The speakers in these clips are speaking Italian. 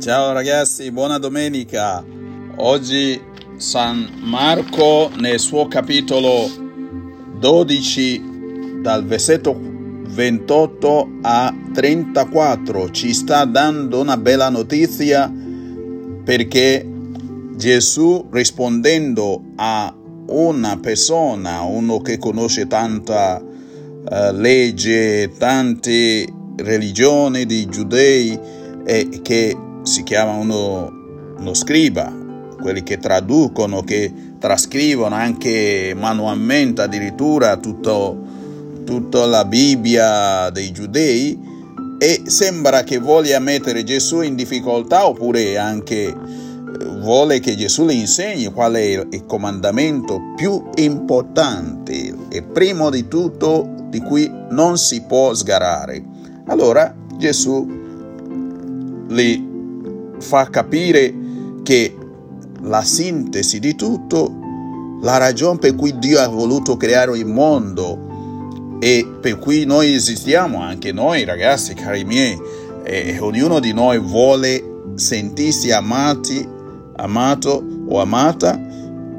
Ciao ragazzi, buona domenica. Oggi San Marco nel suo capitolo 12 dal versetto 28 a 34 ci sta dando una bella notizia perché Gesù rispondendo a una persona, uno che conosce tanta uh, legge, tante religioni di giudei e che si chiama uno, scriba, quelli che traducono, che trascrivono anche manualmente addirittura tutto, tutta la Bibbia dei giudei e sembra che voglia mettere Gesù in difficoltà oppure anche eh, vuole che Gesù le insegni qual è il comandamento più importante e primo di tutto di cui non si può sgarare. Allora Gesù li fa capire che la sintesi di tutto, la ragione per cui Dio ha voluto creare il mondo e per cui noi esistiamo, anche noi ragazzi, cari miei, e ognuno di noi vuole sentirsi amati, amato o amata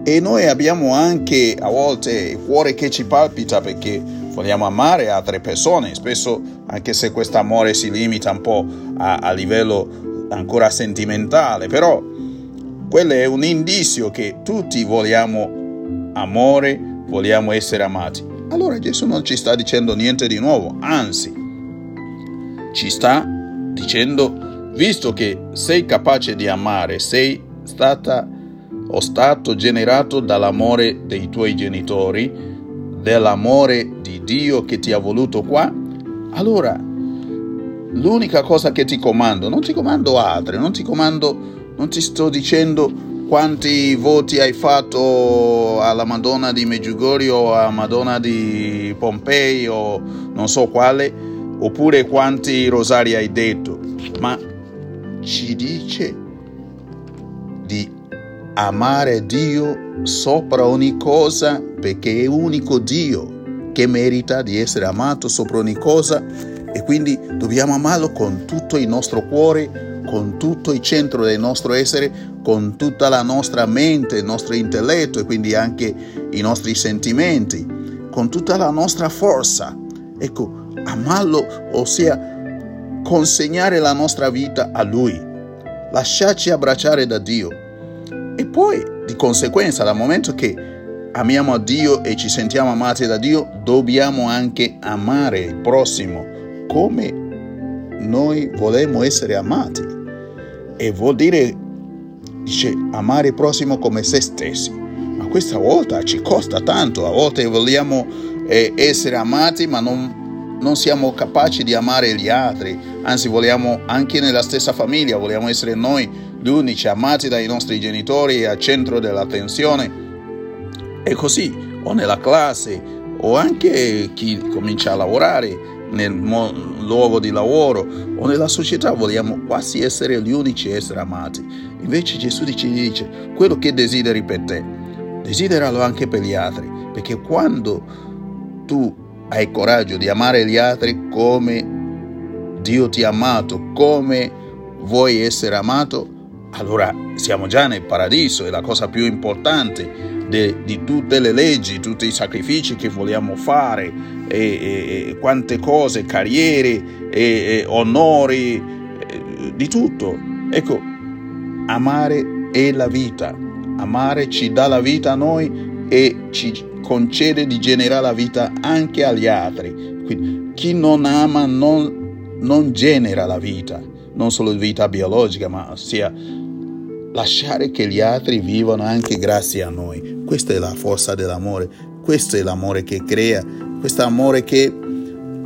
e noi abbiamo anche a volte il cuore che ci palpita perché vogliamo amare altre persone, spesso anche se questo amore si limita un po' a, a livello ancora sentimentale, però quello è un indizio che tutti vogliamo amore, vogliamo essere amati. Allora Gesù non ci sta dicendo niente di nuovo, anzi, ci sta dicendo, visto che sei capace di amare, sei stata o stato generato dall'amore dei tuoi genitori, dell'amore di Dio che ti ha voluto qua, allora l'unica cosa che ti comando, non ti comando altre, non ti comando, non ti sto dicendo quanti voti hai fatto alla Madonna di Meggiugorje o alla Madonna di Pompei o non so quale, oppure quanti rosari hai detto, ma ci dice di amare Dio sopra ogni cosa perché è unico Dio che merita di essere amato sopra ogni cosa e quindi dobbiamo amarlo con tutto il nostro cuore, con tutto il centro del nostro essere, con tutta la nostra mente, il nostro intelletto e quindi anche i nostri sentimenti, con tutta la nostra forza. Ecco, amarlo, ossia consegnare la nostra vita a Lui, lasciarci abbracciare da Dio. E poi, di conseguenza, dal momento che amiamo a Dio e ci sentiamo amati da Dio, dobbiamo anche amare il prossimo come noi vogliamo essere amati. E vuol dire, dice, amare il prossimo come se stessi. Ma questa volta ci costa tanto, a volte vogliamo eh, essere amati ma non, non siamo capaci di amare gli altri, anzi vogliamo anche nella stessa famiglia, vogliamo essere noi gli unici amati dai nostri genitori al centro dell'attenzione. E così, o nella classe, o anche chi comincia a lavorare, nel luogo di lavoro o nella società vogliamo quasi essere gli unici a essere amati. Invece Gesù ci dice quello che desideri per te, desideralo anche per gli altri, perché quando tu hai coraggio di amare gli altri come Dio ti ha amato, come vuoi essere amato, allora siamo già nel paradiso, è la cosa più importante de, di tutte le leggi, tutti i sacrifici che vogliamo fare, e, e, quante cose, carriere, e, onori, di tutto. Ecco, amare è la vita, amare ci dà la vita a noi e ci concede di generare la vita anche agli altri. Quindi, chi non ama non, non genera la vita, non solo vita biologica, ma sia lasciare che gli altri vivano anche grazie a noi. Questa è la forza dell'amore, questo è l'amore che crea, questo amore che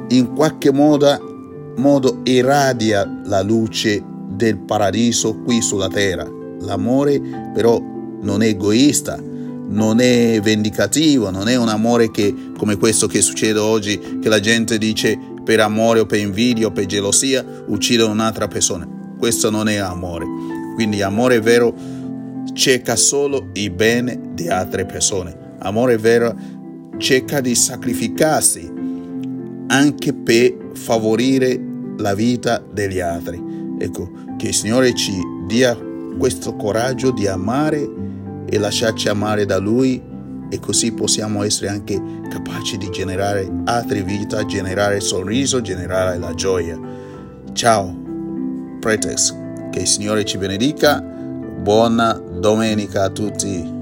in qualche modo, modo irradia la luce del paradiso qui sulla terra. L'amore però non è egoista, non è vendicativo, non è un amore che, come questo che succede oggi, che la gente dice per amore o per invidia o per gelosia uccide un'altra persona. Questo non è amore. Quindi amore vero cerca solo il bene di altre persone. Amore vero cerca di sacrificarsi anche per favorire la vita degli altri. Ecco, che il Signore ci dia questo coraggio di amare e lasciarci amare da Lui e così possiamo essere anche capaci di generare altre vita, generare sorriso, generare la gioia. Ciao, Pretex, che il Signore ci benedica. Buona domenica a tutti.